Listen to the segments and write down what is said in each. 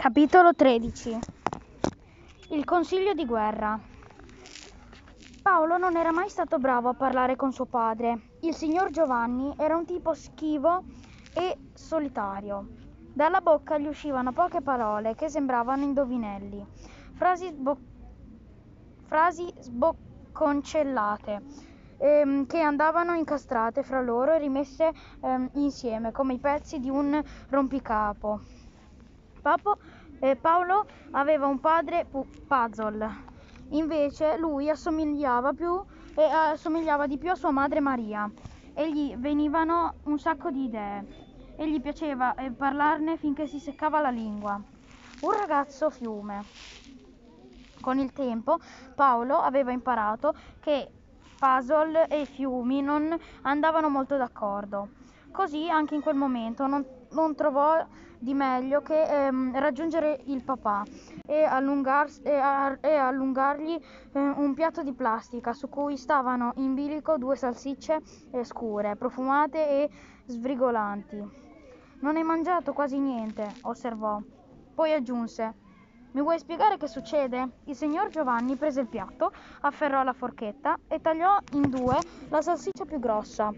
Capitolo 13 Il consiglio di guerra Paolo non era mai stato bravo a parlare con suo padre. Il signor Giovanni era un tipo schivo e solitario. Dalla bocca gli uscivano poche parole che sembravano indovinelli, frasi, sbo- frasi sbocconcellate ehm, che andavano incastrate fra loro e rimesse ehm, insieme come i pezzi di un rompicapo. Papo, eh, Paolo aveva un padre pu- puzzle, invece lui assomigliava, più, eh, assomigliava di più a sua madre Maria e gli venivano un sacco di idee e gli piaceva eh, parlarne finché si seccava la lingua. Un ragazzo fiume. Con il tempo Paolo aveva imparato che puzzle e fiumi non andavano molto d'accordo. Così anche in quel momento non, non trovò di meglio che ehm, raggiungere il papà e, allungars- e, a- e allungargli eh, un piatto di plastica su cui stavano in bilico due salsicce eh, scure, profumate e sfrigolanti. Non hai mangiato quasi niente, osservò. Poi aggiunse: Mi vuoi spiegare che succede? Il signor Giovanni prese il piatto, afferrò la forchetta e tagliò in due la salsiccia più grossa.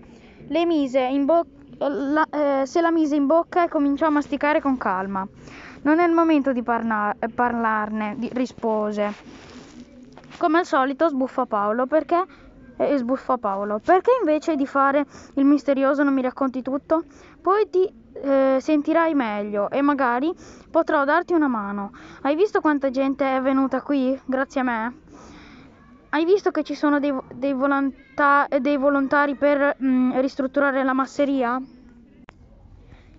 Bocca la, eh, se la mise in bocca e cominciò a masticare con calma. Non è il momento di parna- parlarne, di- rispose. Come al solito sbuffò Paolo perché e sbuffò Paolo. Perché invece di fare il misterioso non mi racconti tutto? Poi ti eh, sentirai meglio e magari potrò darti una mano. Hai visto quanta gente è venuta qui grazie a me? Hai visto che ci sono dei, dei, volonta- dei volontari per mm, ristrutturare la masseria?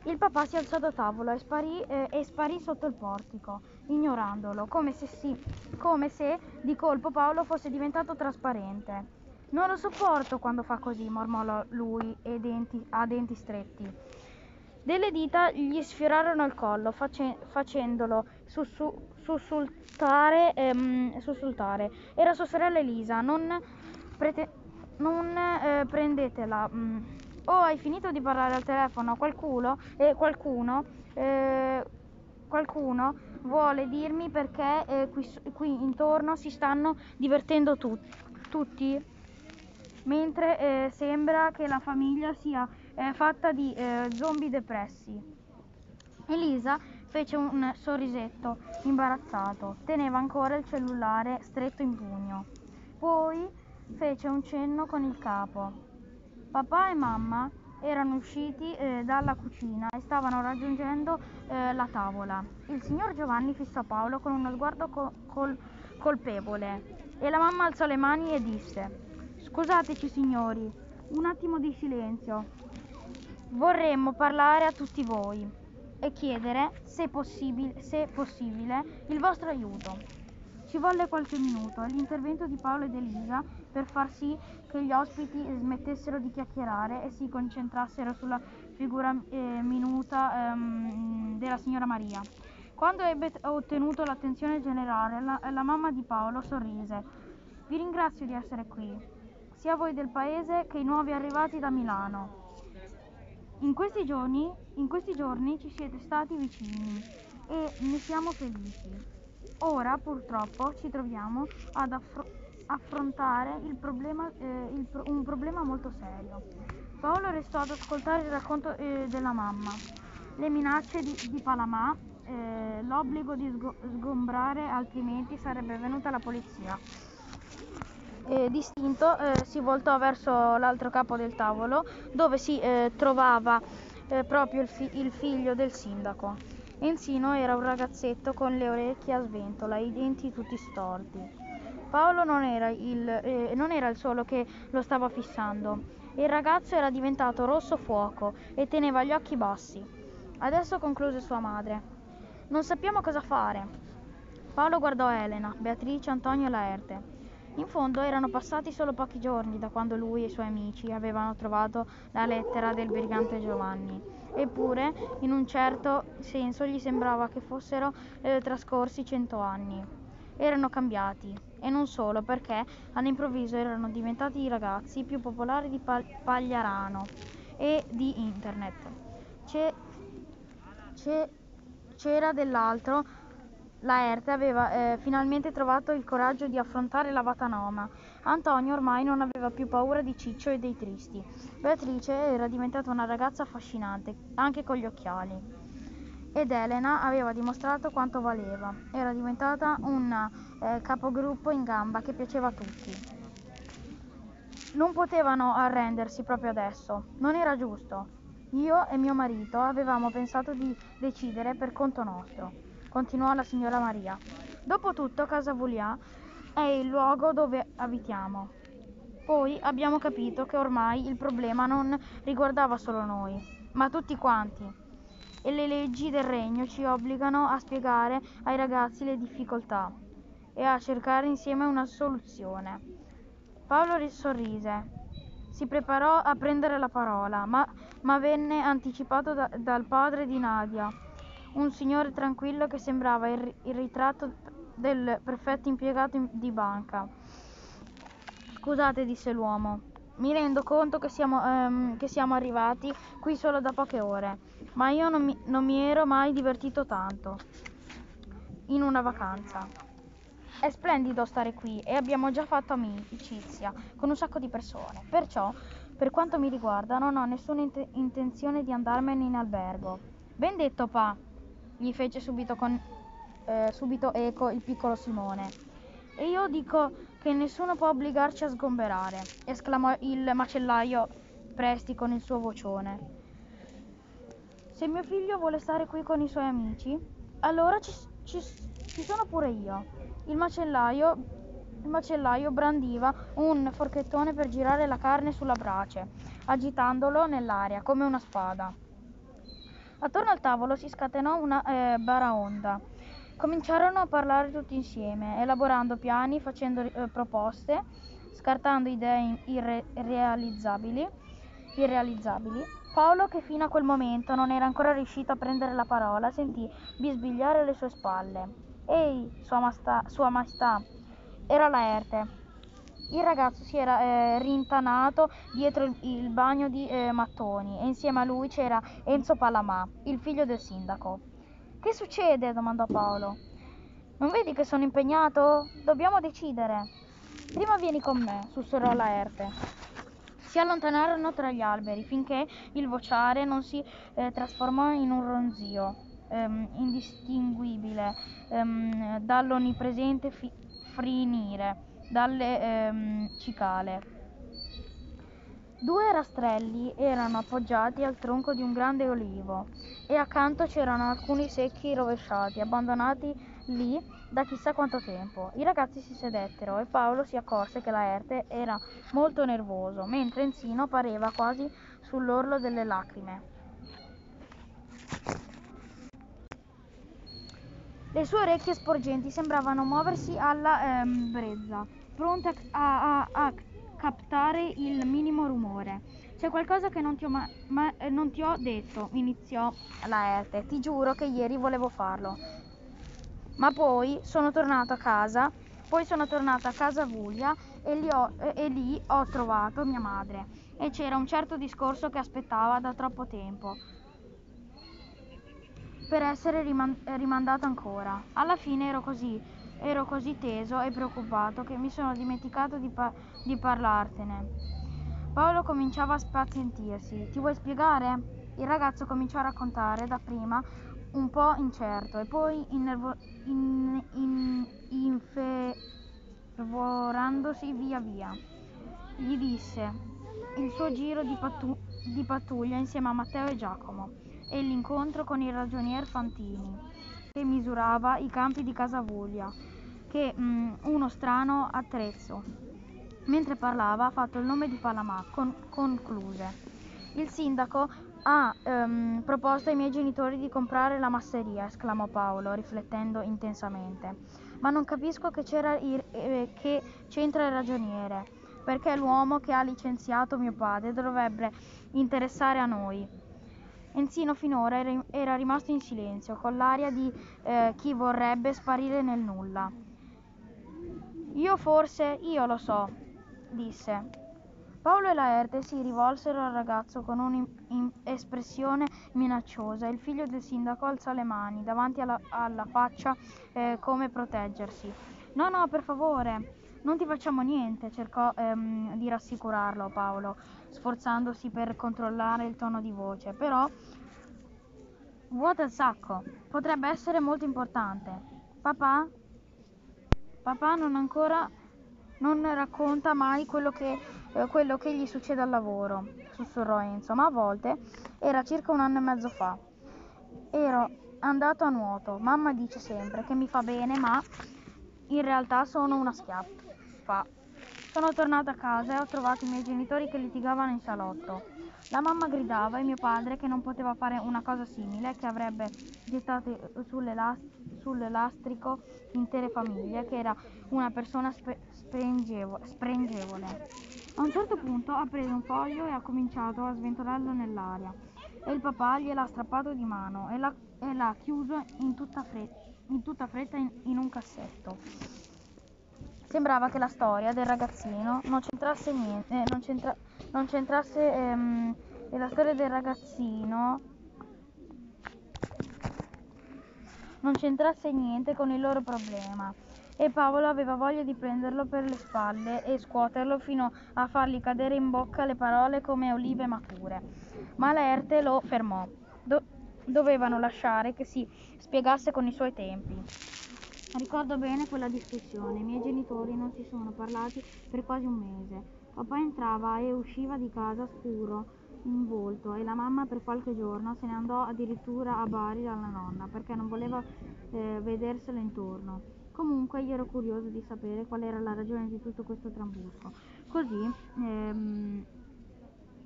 Il papà si alzò da tavola e sparì, eh, e sparì sotto il portico, ignorandolo, come se, si, come se di colpo Paolo fosse diventato trasparente. Non lo sopporto quando fa così, mormorò lui denti, a denti stretti. Delle dita gli sfiorarono il collo, face- facendolo sussu- sussultare, ehm, sussultare. Era sua sorella Elisa. Non, prete- non eh, prendetela. mm. Oh, hai finito di parlare al telefono? Qualcuno? Eh, qualcuno? eh, qualcuno vuole dirmi perché eh, qui, qui intorno si stanno divertendo tu- tutti? Mentre eh, sembra che la famiglia sia eh, fatta di eh, zombie depressi. Elisa fece un sorrisetto imbarazzato, teneva ancora il cellulare stretto in pugno. Poi fece un cenno con il capo. Papà e mamma erano usciti eh, dalla cucina e stavano raggiungendo eh, la tavola. Il signor Giovanni fissò Paolo con uno sguardo co- col- colpevole e la mamma alzò le mani e disse: Scusateci signori, un attimo di silenzio. Vorremmo parlare a tutti voi e chiedere, se possibile, se possibile, il vostro aiuto. Ci volle qualche minuto e l'intervento di Paolo ed Elisa per far sì che gli ospiti smettessero di chiacchierare e si concentrassero sulla figura eh, minuta ehm, della signora Maria. Quando ebbe ottenuto l'attenzione generale, la, la mamma di Paolo sorrise. Vi ringrazio di essere qui, sia voi del paese che i nuovi arrivati da Milano. In questi giorni, in questi giorni ci siete stati vicini e ne siamo felici. Ora purtroppo ci troviamo ad affro- affrontare problema, eh, pro- un problema molto serio. Paolo restò ad ascoltare il racconto eh, della mamma, le minacce di, di Palamà, eh, l'obbligo di sgo- sgombrare altrimenti sarebbe venuta la polizia. Eh, distinto eh, si voltò verso l'altro capo del tavolo dove si eh, trovava eh, proprio il, fi- il figlio del sindaco. Enzino era un ragazzetto con le orecchie a sventola e i denti tutti storti. Paolo non era, il, eh, non era il solo che lo stava fissando. Il ragazzo era diventato rosso fuoco e teneva gli occhi bassi. Adesso concluse sua madre. Non sappiamo cosa fare. Paolo guardò Elena, Beatrice, Antonio e Laerte. In fondo erano passati solo pochi giorni da quando lui e i suoi amici avevano trovato la lettera del brigante Giovanni. Eppure, in un certo senso, gli sembrava che fossero eh, trascorsi cento anni. Erano cambiati, e non solo perché all'improvviso erano diventati i ragazzi più popolari di Pal- Pagliarano e di internet. C'è, c'è, c'era dell'altro, Laerte aveva eh, finalmente trovato il coraggio di affrontare la Vatanoma. Antonio ormai non aveva più paura di Ciccio e dei tristi. Beatrice era diventata una ragazza affascinante, anche con gli occhiali. Ed Elena aveva dimostrato quanto valeva. Era diventata un eh, capogruppo in gamba che piaceva a tutti. Non potevano arrendersi proprio adesso. Non era giusto. Io e mio marito avevamo pensato di decidere per conto nostro, continuò la signora Maria. Dopotutto Casa Vulià è il luogo dove abitiamo. Poi abbiamo capito che ormai il problema non riguardava solo noi, ma tutti quanti. E le leggi del regno ci obbligano a spiegare ai ragazzi le difficoltà e a cercare insieme una soluzione. Paolo sorrise. Si preparò a prendere la parola, ma, ma venne anticipato da, dal padre di Nadia, un signore tranquillo che sembrava il, il ritratto del perfetto impiegato in, di banca. Scusate, disse l'uomo. Mi rendo conto che siamo, ehm, che siamo arrivati qui solo da poche ore, ma io non mi, non mi ero mai divertito tanto in una vacanza. È splendido stare qui e abbiamo già fatto amicizia con un sacco di persone, perciò, per quanto mi riguarda, non ho nessuna int- intenzione di andarmene in albergo. Ben detto, pa, gli fece subito, con, eh, subito eco il piccolo Simone. E io dico che nessuno può obbligarci a sgomberare, esclamò il macellaio Presti con il suo vocione. Se mio figlio vuole stare qui con i suoi amici, allora ci, ci, ci sono pure io. Il macellaio, il macellaio brandiva un forchettone per girare la carne sulla brace, agitandolo nell'aria come una spada. Attorno al tavolo si scatenò una eh, baraonda. Cominciarono a parlare tutti insieme, elaborando piani, facendo eh, proposte, scartando idee irrealizzabili, irrealizzabili. Paolo, che fino a quel momento non era ancora riuscito a prendere la parola, sentì bisbigliare alle sue spalle. Ehi, sua maestà, sua maestà, era Laerte. Il ragazzo si era eh, rintanato dietro il, bagno di eh, mattoni e insieme a lui c'era Enzo Palamà, il figlio del sindaco. Che succede? domandò Paolo. Non vedi che sono impegnato? Dobbiamo decidere. Prima vieni con me, sussurrò Laerte. Si allontanarono tra gli alberi finché il vociare non si eh, trasformò in un ronzio ehm, indistinguibile ehm, dall'onnipresente fi- frinire dalle ehm, cicale. Due rastrelli erano appoggiati al tronco di un grande olivo e accanto c'erano alcuni secchi rovesciati, abbandonati lì da chissà quanto tempo. I ragazzi si sedettero e Paolo si accorse che Laerte era molto nervoso, mentre Enzino pareva quasi sull'orlo delle lacrime. Le sue orecchie sporgenti sembravano muoversi alla ehm, brezza, pronte a, a, a, captare il minimo rumore. C'è qualcosa che non ti ho, ma, ma, eh, non ti ho detto, iniziò Laerte. Ti giuro che ieri volevo farlo. Ma poi sono tornato a casa, poi sono tornata a casa Vuglia e lì, ho, e lì ho trovato mia madre. E c'era un certo discorso che aspettava da troppo tempo per essere riman- rimandato ancora. Alla fine ero così, ero così teso e preoccupato che mi sono dimenticato di, pa- di parlartene. Paolo cominciava a spazientirsi. Ti vuoi spiegare? Il ragazzo cominciò a raccontare dapprima un po' incerto e poi innervo- in, in, infervorandosi via via. Gli disse il suo giro di, pattu- di pattuglia insieme a Matteo e Giacomo e l'incontro con il ragionier Fantini, che misurava i campi di Casavoglia, che mh, mm, uno strano attrezzo. Mentre parlava ha fatto il nome di Palamà, con, concluse. Il sindaco ha um, proposto ai miei genitori di comprare la masseria, esclamò Paolo, riflettendo intensamente. Ma non capisco che, il, eh, che c'entra il ragioniere, perché l'uomo che ha licenziato mio padre dovrebbe interessare a noi. Enzino finora era rimasto in silenzio, con l'aria di eh, chi vorrebbe sparire nel nulla. Io forse, io lo so, disse. Paolo e Laerte si rivolsero al ragazzo con un'espressione minacciosa. Il figlio del sindaco alzò le mani davanti alla, alla faccia eh, come proteggersi. No, no, per favore, non ti facciamo niente, cercò ehm, di rassicurarlo Paolo, sforzandosi per controllare il tono di voce. Però vuota il sacco, potrebbe essere molto importante. Papà? Papà non ancora non racconta mai quello che eh, quello che gli succede al lavoro, sussurrò Enzo, ma a volte era circa un anno e mezzo fa. Ero andato a nuoto. Mamma dice sempre che mi fa bene, ma in realtà sono una schiaffa. Sono tornata a casa e ho trovato i miei genitori che litigavano in salotto. La mamma gridava e mio padre che non poteva fare una cosa simile, che avrebbe gettato sull'elastrico intere famiglie, che era una persona spe- sprengevole. A un certo punto ha preso un foglio e ha cominciato a sventolarlo nell'aria e il papà gliel'ha strappato di mano e l'ha, e l'ha chiuso in tutta, fretta in, tutta fretta in, in un cassetto. Sembrava che la storia del ragazzino non c'entrasse niente, eh, non, c'entra, non c'entrasse ehm, la storia del ragazzino non c'entrasse niente con il loro problema e Paolo aveva voglia di prenderlo per le spalle e scuoterlo fino a fargli cadere in bocca le parole come olive mature. Ma Laerte lo fermò. Do- dovevano lasciare che si spiegasse con i suoi tempi. Ricordo bene quella discussione. I miei genitori non si sono parlati per quasi un mese. Papà entrava e usciva di casa scuro in volto e la mamma per qualche giorno se ne andò addirittura a Bari dalla nonna perché non voleva eh, vederselo intorno. Comunque io ero curioso di sapere qual era la ragione di tutto questo trambusto. Così, ehm,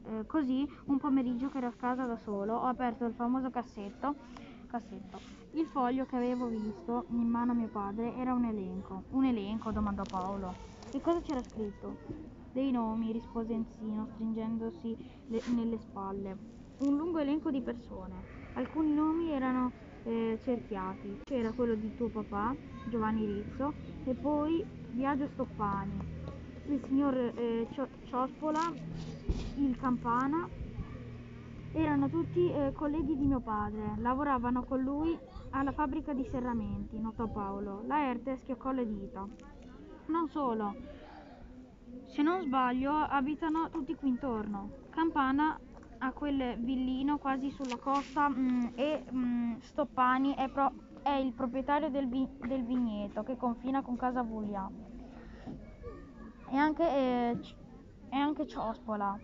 eh, così un pomeriggio che ero a casa da solo ho aperto il famoso cassetto, cassetto. Il foglio che avevo visto in mano a mio padre era un elenco. Un elenco? domandò Paolo. E cosa c'era scritto? Dei nomi, rispose Enzino, stringendosi le, nelle spalle. Un lungo elenco di persone. Alcuni nomi erano eh, cerchiati. C'era quello di tuo papà, Giovanni Rizzo, e poi Biagio Stoppani, il signor eh, Ciospola, il Campana. Erano tutti eh, colleghi di mio padre, lavoravano con lui alla fabbrica di serramenti, notò Paolo. La Erte schioccò le dita. Non solo, se non sbaglio abitano tutti qui intorno. Campana a quel villino quasi sulla costa mh, mm, e mh, mm, Stoppani è, pro- è, il proprietario del, vi- del, vigneto che confina con Casa Vuglia. E anche, eh, e anche Ciospola.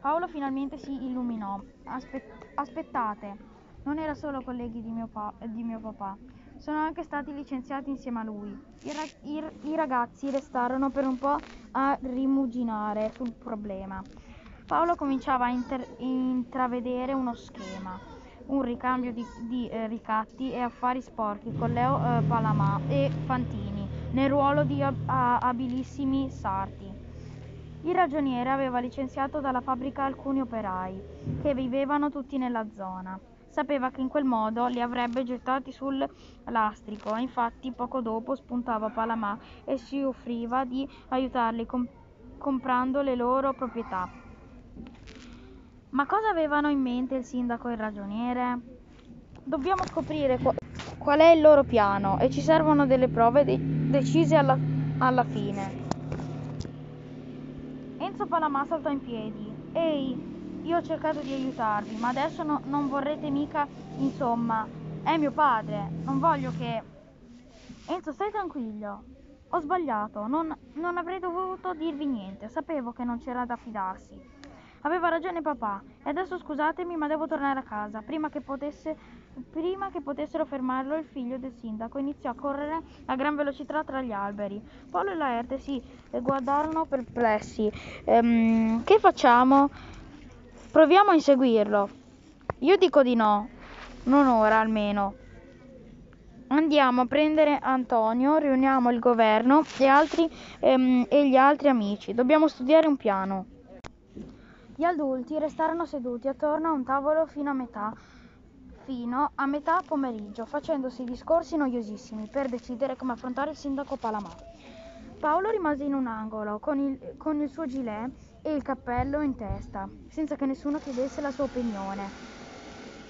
Paolo finalmente si illuminò. Aspet- aspettate, non era solo colleghi di mio, pa- di mio, papà, sono anche stati licenziati insieme a lui. I, ra- i, i ragazzi restarono per un po' a rimuginare sul problema. Paolo cominciava a inter- intravedere uno schema, un ricambio di, di eh, ricatti e affari sporchi con Leo eh, Palamà e Fantini nel ruolo di ab- abilissimi sarti. Il ragioniere aveva licenziato dalla fabbrica alcuni operai che vivevano tutti nella zona. Sapeva che in quel modo li avrebbe gettati sul lastrico, infatti poco dopo spuntava Palamà e si offriva di aiutarli com- comprando le loro proprietà. Ma cosa avevano in mente il sindaco e il ragioniere? Dobbiamo scoprire qu- qual è il loro piano e ci servono delle prove de- decise alla, alla fine. Enzo Palamà saltò in piedi. Ehi, io ho cercato di aiutarvi, ma adesso no- non vorrete mica, insomma, è mio padre, non voglio che... Enzo, stai tranquillo. Ho sbagliato, non, non avrei dovuto dirvi niente, sapevo che non c'era da fidarsi. Aveva ragione papà. E adesso scusatemi, ma devo tornare a casa. Prima che, potesse, prima che potessero fermarlo, il figlio del sindaco iniziò a correre a gran velocità tra gli alberi. Paolo e Laerte si guardarono perplessi. Ehm, che facciamo? Proviamo a inseguirlo. Io dico di no. Non ora almeno. Andiamo a prendere Antonio, riuniamo il governo e, altri, ehm, e gli altri amici. Dobbiamo studiare un piano. Gli adulti restarono seduti attorno a un tavolo fino a metà, fino a metà pomeriggio, facendosi discorsi noiosissimi per decidere come affrontare il sindaco Palamà. Paolo rimase in un angolo con il, con il suo gilet e il cappello in testa, senza che nessuno chiedesse la sua opinione.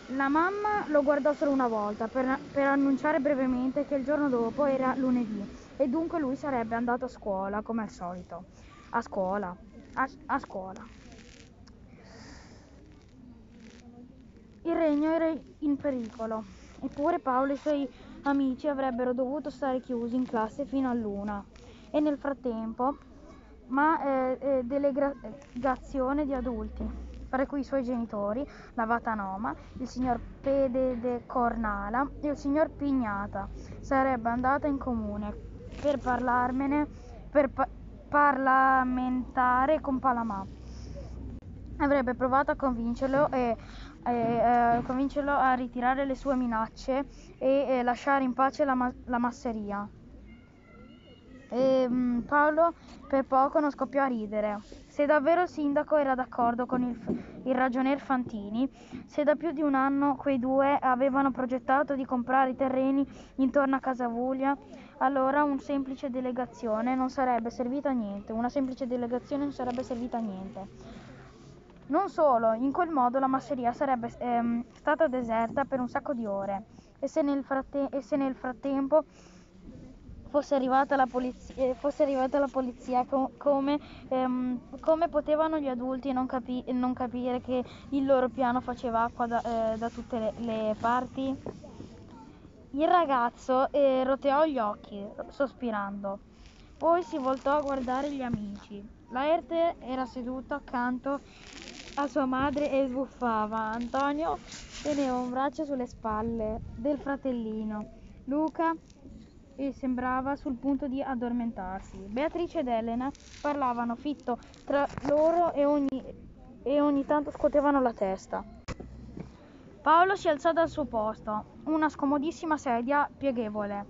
La mamma lo guardò solo una volta per, per annunciare brevemente che il giorno dopo era lunedì e dunque lui sarebbe andato a scuola come al solito. A scuola, a, a scuola. Il regno era in pericolo, eppure Paolo e i suoi amici avrebbero dovuto stare chiusi in classe fino all'una e nel frattempo ma eh, eh, delegazione di adulti, fra cui i suoi genitori, la Vatanoma, il signor Pede de Cornala e il signor Pignata, sarebbe andata in comune per parlarmene, per pa- parlamentare con Palamà. Avrebbe provato a convincerlo, e, eh, convincerlo a ritirare le sue minacce e lasciare in pace la, ma- la masseria. E mm, Paolo per poco non scoppiò a ridere. Se davvero il sindaco era d'accordo con il, il ragionier Fantini, se da più di un anno quei due avevano progettato di comprare i terreni intorno a Casavuglia, allora una semplice delegazione non sarebbe servita a niente. Una semplice delegazione non sarebbe servita a niente. Non solo, in quel modo la masseria sarebbe ehm, stata deserta per un sacco di ore e se nel, fratte- e se nel frattempo fosse arrivata la polizia, eh, arrivata la polizia com- come, ehm, come, potevano gli adulti non, capi- non, capire che il loro piano faceva acqua da, eh, da tutte le, le, parti? Il ragazzo eh, roteò gli occhi, sospirando. Poi si voltò a guardare gli amici. Laerte era seduto accanto a sua madre e sbuffava. Antonio teneva un braccio sulle spalle del fratellino. Luca e sembrava sul punto di addormentarsi. Beatrice ed Elena parlavano fitto tra loro e ogni, e ogni tanto scuotevano la testa. Paolo si alzò dal suo posto, una scomodissima sedia pieghevole.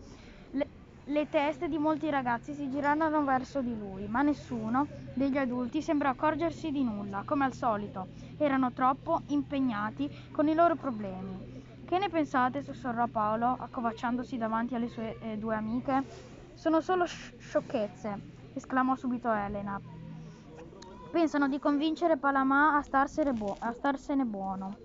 Le, le teste di molti ragazzi si girarono verso di lui, ma nessuno degli adulti sembrò accorgersi di nulla, come al solito. Erano troppo impegnati con i loro problemi. Che ne pensate? sussurrò Paolo, accovacciandosi davanti alle sue eh, due amiche. Sono solo sciocchezze, esclamò subito Elena. Pensano di convincere Palamà a starsene, buo- a starsene buono.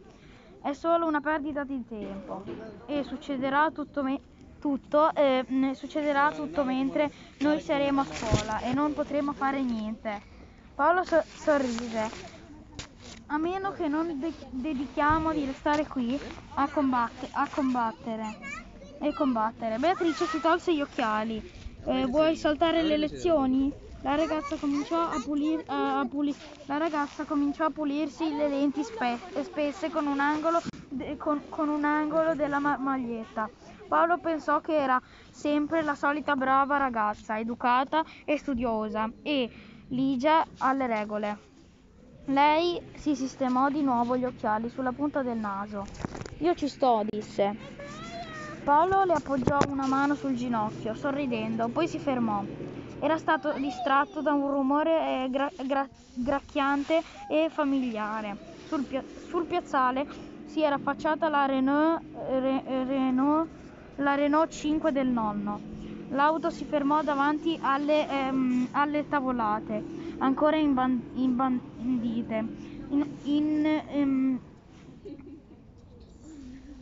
È solo una perdita di tempo e succederà tutto, me- tutto, eh, succederà tutto mentre noi saremo a scuola e non potremo fare niente. Paolo so- sorrise a meno che non de- dedichiamo di restare qui a, combatte- a combattere e combattere. Beatrice si tolse gli occhiali. Eh, vuoi saltare le lezioni? La ragazza cominciò a, pulir- a, puli- la ragazza cominciò a pulirsi le lenti spe- spesse con un angolo, de- con, con un angolo della ma- maglietta. Paolo pensò che era sempre la solita brava ragazza, educata e studiosa e ligia alle regole. Lei si sistemò di nuovo gli occhiali sulla punta del naso. Io ci sto, disse. Paolo le appoggiò una mano sul ginocchio, sorridendo, poi si fermò. Era stato distratto da un rumore eh, gra- gra- gracchiante e familiare. Sul, pia- sul, piazzale si era affacciata la Renault, Re- Renault, la Renault 5 del nonno. L'auto si fermò davanti alle, ehm, alle tavolate ancora imbandite, in, in, um,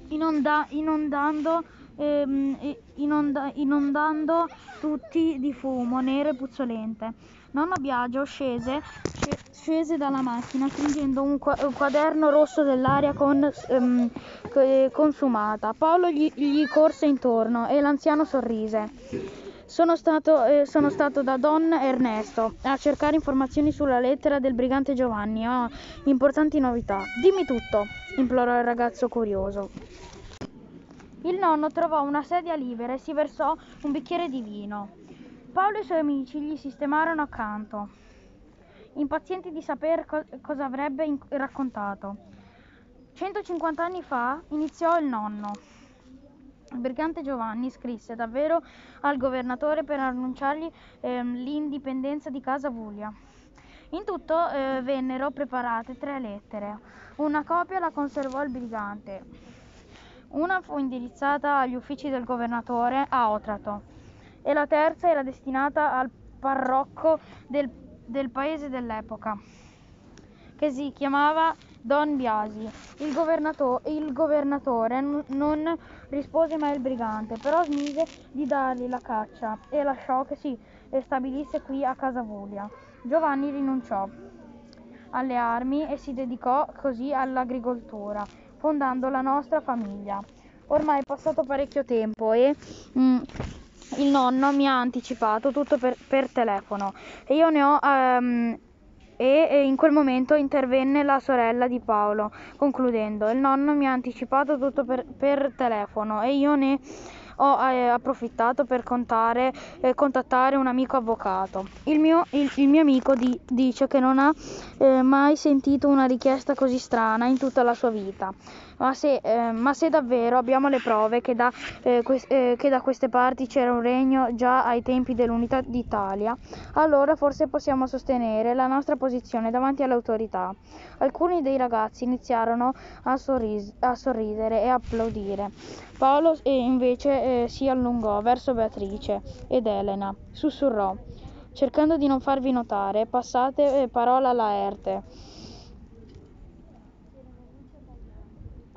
inonda, inondando, um, inonda, inondando tutti di fumo nero e puzzolente. Nonno Biagio scese, scese dalla macchina stringendo un, quaderno rosso dell'aria con, um, consumata. Paolo gli, gli corse intorno e l'anziano sorrise. Sono stato, eh, sono stato da Don Ernesto a cercare informazioni sulla lettera del brigante Giovanni. Ho oh, importanti novità. Dimmi tutto, implorò il ragazzo curioso. Il nonno trovò una sedia libera e si versò un bicchiere di vino. Paolo e i suoi amici gli sistemarono accanto, impazienti di sapere co- cosa avrebbe in- raccontato. 150 anni fa iniziò il nonno. Il brigante Giovanni scrisse davvero al governatore per annunciargli eh, l'indipendenza di Casa Vuglia. In tutto eh, vennero preparate tre lettere. Una copia la conservò il brigante. Una fu indirizzata agli uffici del governatore a Otrato e la terza era destinata al parrocco del, del paese dell'epoca. che si chiamava Don Biasi. Il, governato- il governatore n- non rispose mai al brigante, però smise di dargli la caccia e lasciò che si stabilisse qui a Casavoglia. Giovanni rinunciò alle armi e si dedicò così all'agricoltura, fondando la nostra famiglia. Ormai è passato parecchio tempo e mm, il nonno mi ha anticipato tutto per, per telefono e io ne ho ehm, e in quel momento intervenne la sorella di Paolo, concludendo: Il nonno mi ha anticipato tutto per, per telefono e io ne ho eh, approfittato per contare, eh, contattare un amico avvocato. Il mio, il, il mio amico di, dice che non ha eh, mai sentito una richiesta così strana in tutta la sua vita. Ma se, eh, ma se davvero abbiamo le prove che da, eh, que- eh, che da queste parti c'era un regno già ai tempi dell'unità d'Italia, allora forse possiamo sostenere la nostra posizione davanti alle autorità. Alcuni dei ragazzi iniziarono a, sorris- a sorridere e applaudire. Paolo invece eh, si allungò verso Beatrice ed Elena, sussurrò, cercando di non farvi notare, passate eh, parola alla Erte.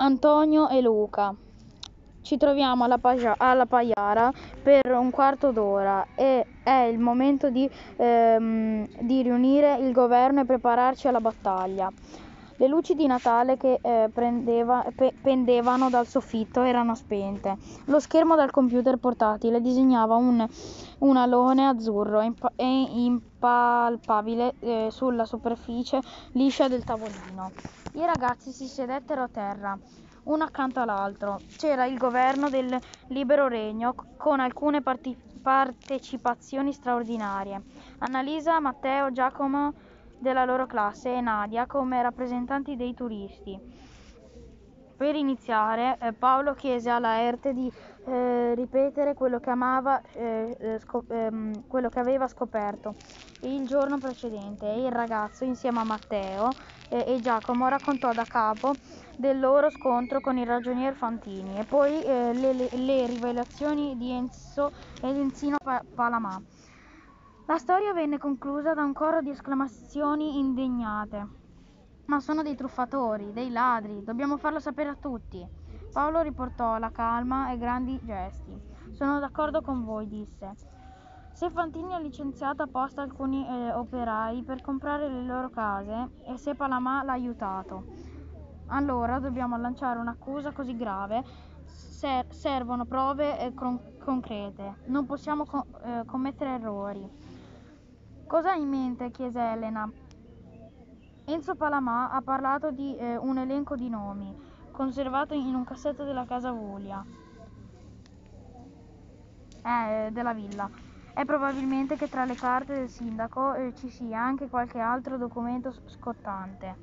Antonio e Luca. Ci troviamo alla, Pagia- alla Paiara per un quarto d'ora e è il momento di, ehm, di riunire il governo e prepararci alla battaglia. Le luci di Natale che eh, prendeva, pe- pendevano dal soffitto erano spente. Lo schermo del computer portatile disegnava un, un alone azzurro impa- e impalpabile eh, sulla superficie liscia del tavolino. I ragazzi si sedettero a terra, uno accanto all'altro. C'era il governo del libero regno con alcune parti- partecipazioni straordinarie. Annalisa, Matteo, Giacomo della loro classe e Nadia come rappresentanti dei turisti. Per iniziare, eh, Paolo chiese alla Erte di eh, ripetere quello che, amava, eh, eh scop- ehm, quello che aveva scoperto il giorno precedente e il ragazzo, insieme a Matteo eh, e Giacomo, raccontò da capo del loro scontro con il ragionier Fantini e poi eh, le, le, rivelazioni di Enzo ed Enzino pa- Palamà. La storia venne conclusa da un coro di esclamazioni indegnate. Ma sono dei truffatori, dei ladri, dobbiamo farlo sapere a tutti. Paolo riportò la calma e grandi gesti. Sono d'accordo con voi, disse. Se Fantini ha licenziato apposta alcuni eh, operai per comprare le loro case e se Palamà l'ha aiutato, allora dobbiamo lanciare un'accusa così grave. Ser- servono prove eh, con- concrete. Non possiamo co- eh, commettere errori. Cosa hai in mente? chiese Elena. Enzo Palamà ha parlato di eh, un elenco di nomi, conservato in un cassetto della casa Vuglia. Eh, della villa. È probabilmente che tra le carte del sindaco eh, ci sia anche qualche altro documento scottante.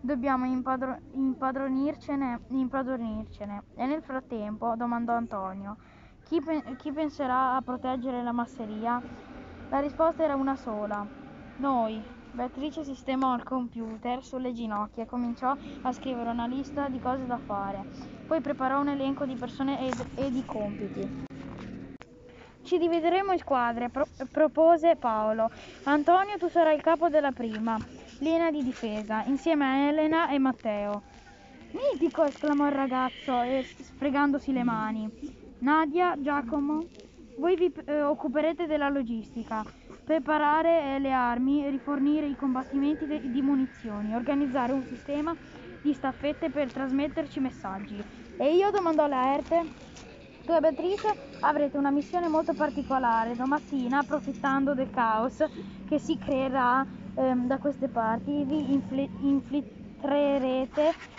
Dobbiamo impadro- impadronircene, impadronircene. E nel frattempo, domandò Antonio, chi, pe- chi penserà a proteggere la masseria? La risposta era una sola. Noi. Beatrice sistemò il computer sulle ginocchia e cominciò a scrivere una lista di cose da fare. Poi preparò un elenco di persone ed, e di compiti. Ci divideremo in squadre, pro- propose Paolo. Antonio, tu sarai il capo della prima, linea di difesa, insieme a Elena e Matteo. Mitico! esclamò il ragazzo, eh, sfregandosi le mani. Nadia, Giacomo, voi vi eh, occuperete della logistica, preparare eh, le armi, rifornire i combattimenti di munizioni, organizzare un sistema di staffette per trasmetterci messaggi. E io domandò alla Erte. Tu e Beatrice avrete una missione molto particolare domattina, approfittando del caos che si creerà ehm, da queste parti, vi infli- infiltrerete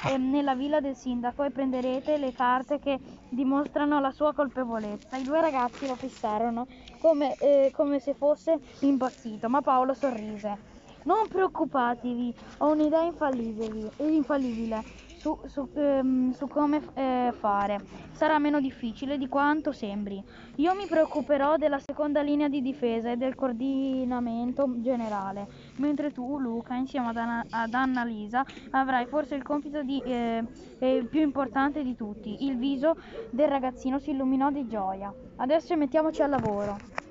ehm, nella villa del sindaco e prenderete le carte che dimostrano la sua colpevolezza. I due ragazzi lo fissarono come, eh, come se fosse impazzito, ma Paolo sorrise. Non preoccupatevi, ho un'idea infallibile su, su, ehm, su come eh, fare. Sarà meno difficile di quanto sembri. Io mi preoccuperò della seconda linea di difesa e del coordinamento generale, mentre tu, Luca, insieme ad, Anna, ad Annalisa, avrai forse il compito di, eh, eh, più importante di tutti. Il viso del ragazzino si illuminò di gioia. Adesso mettiamoci al lavoro.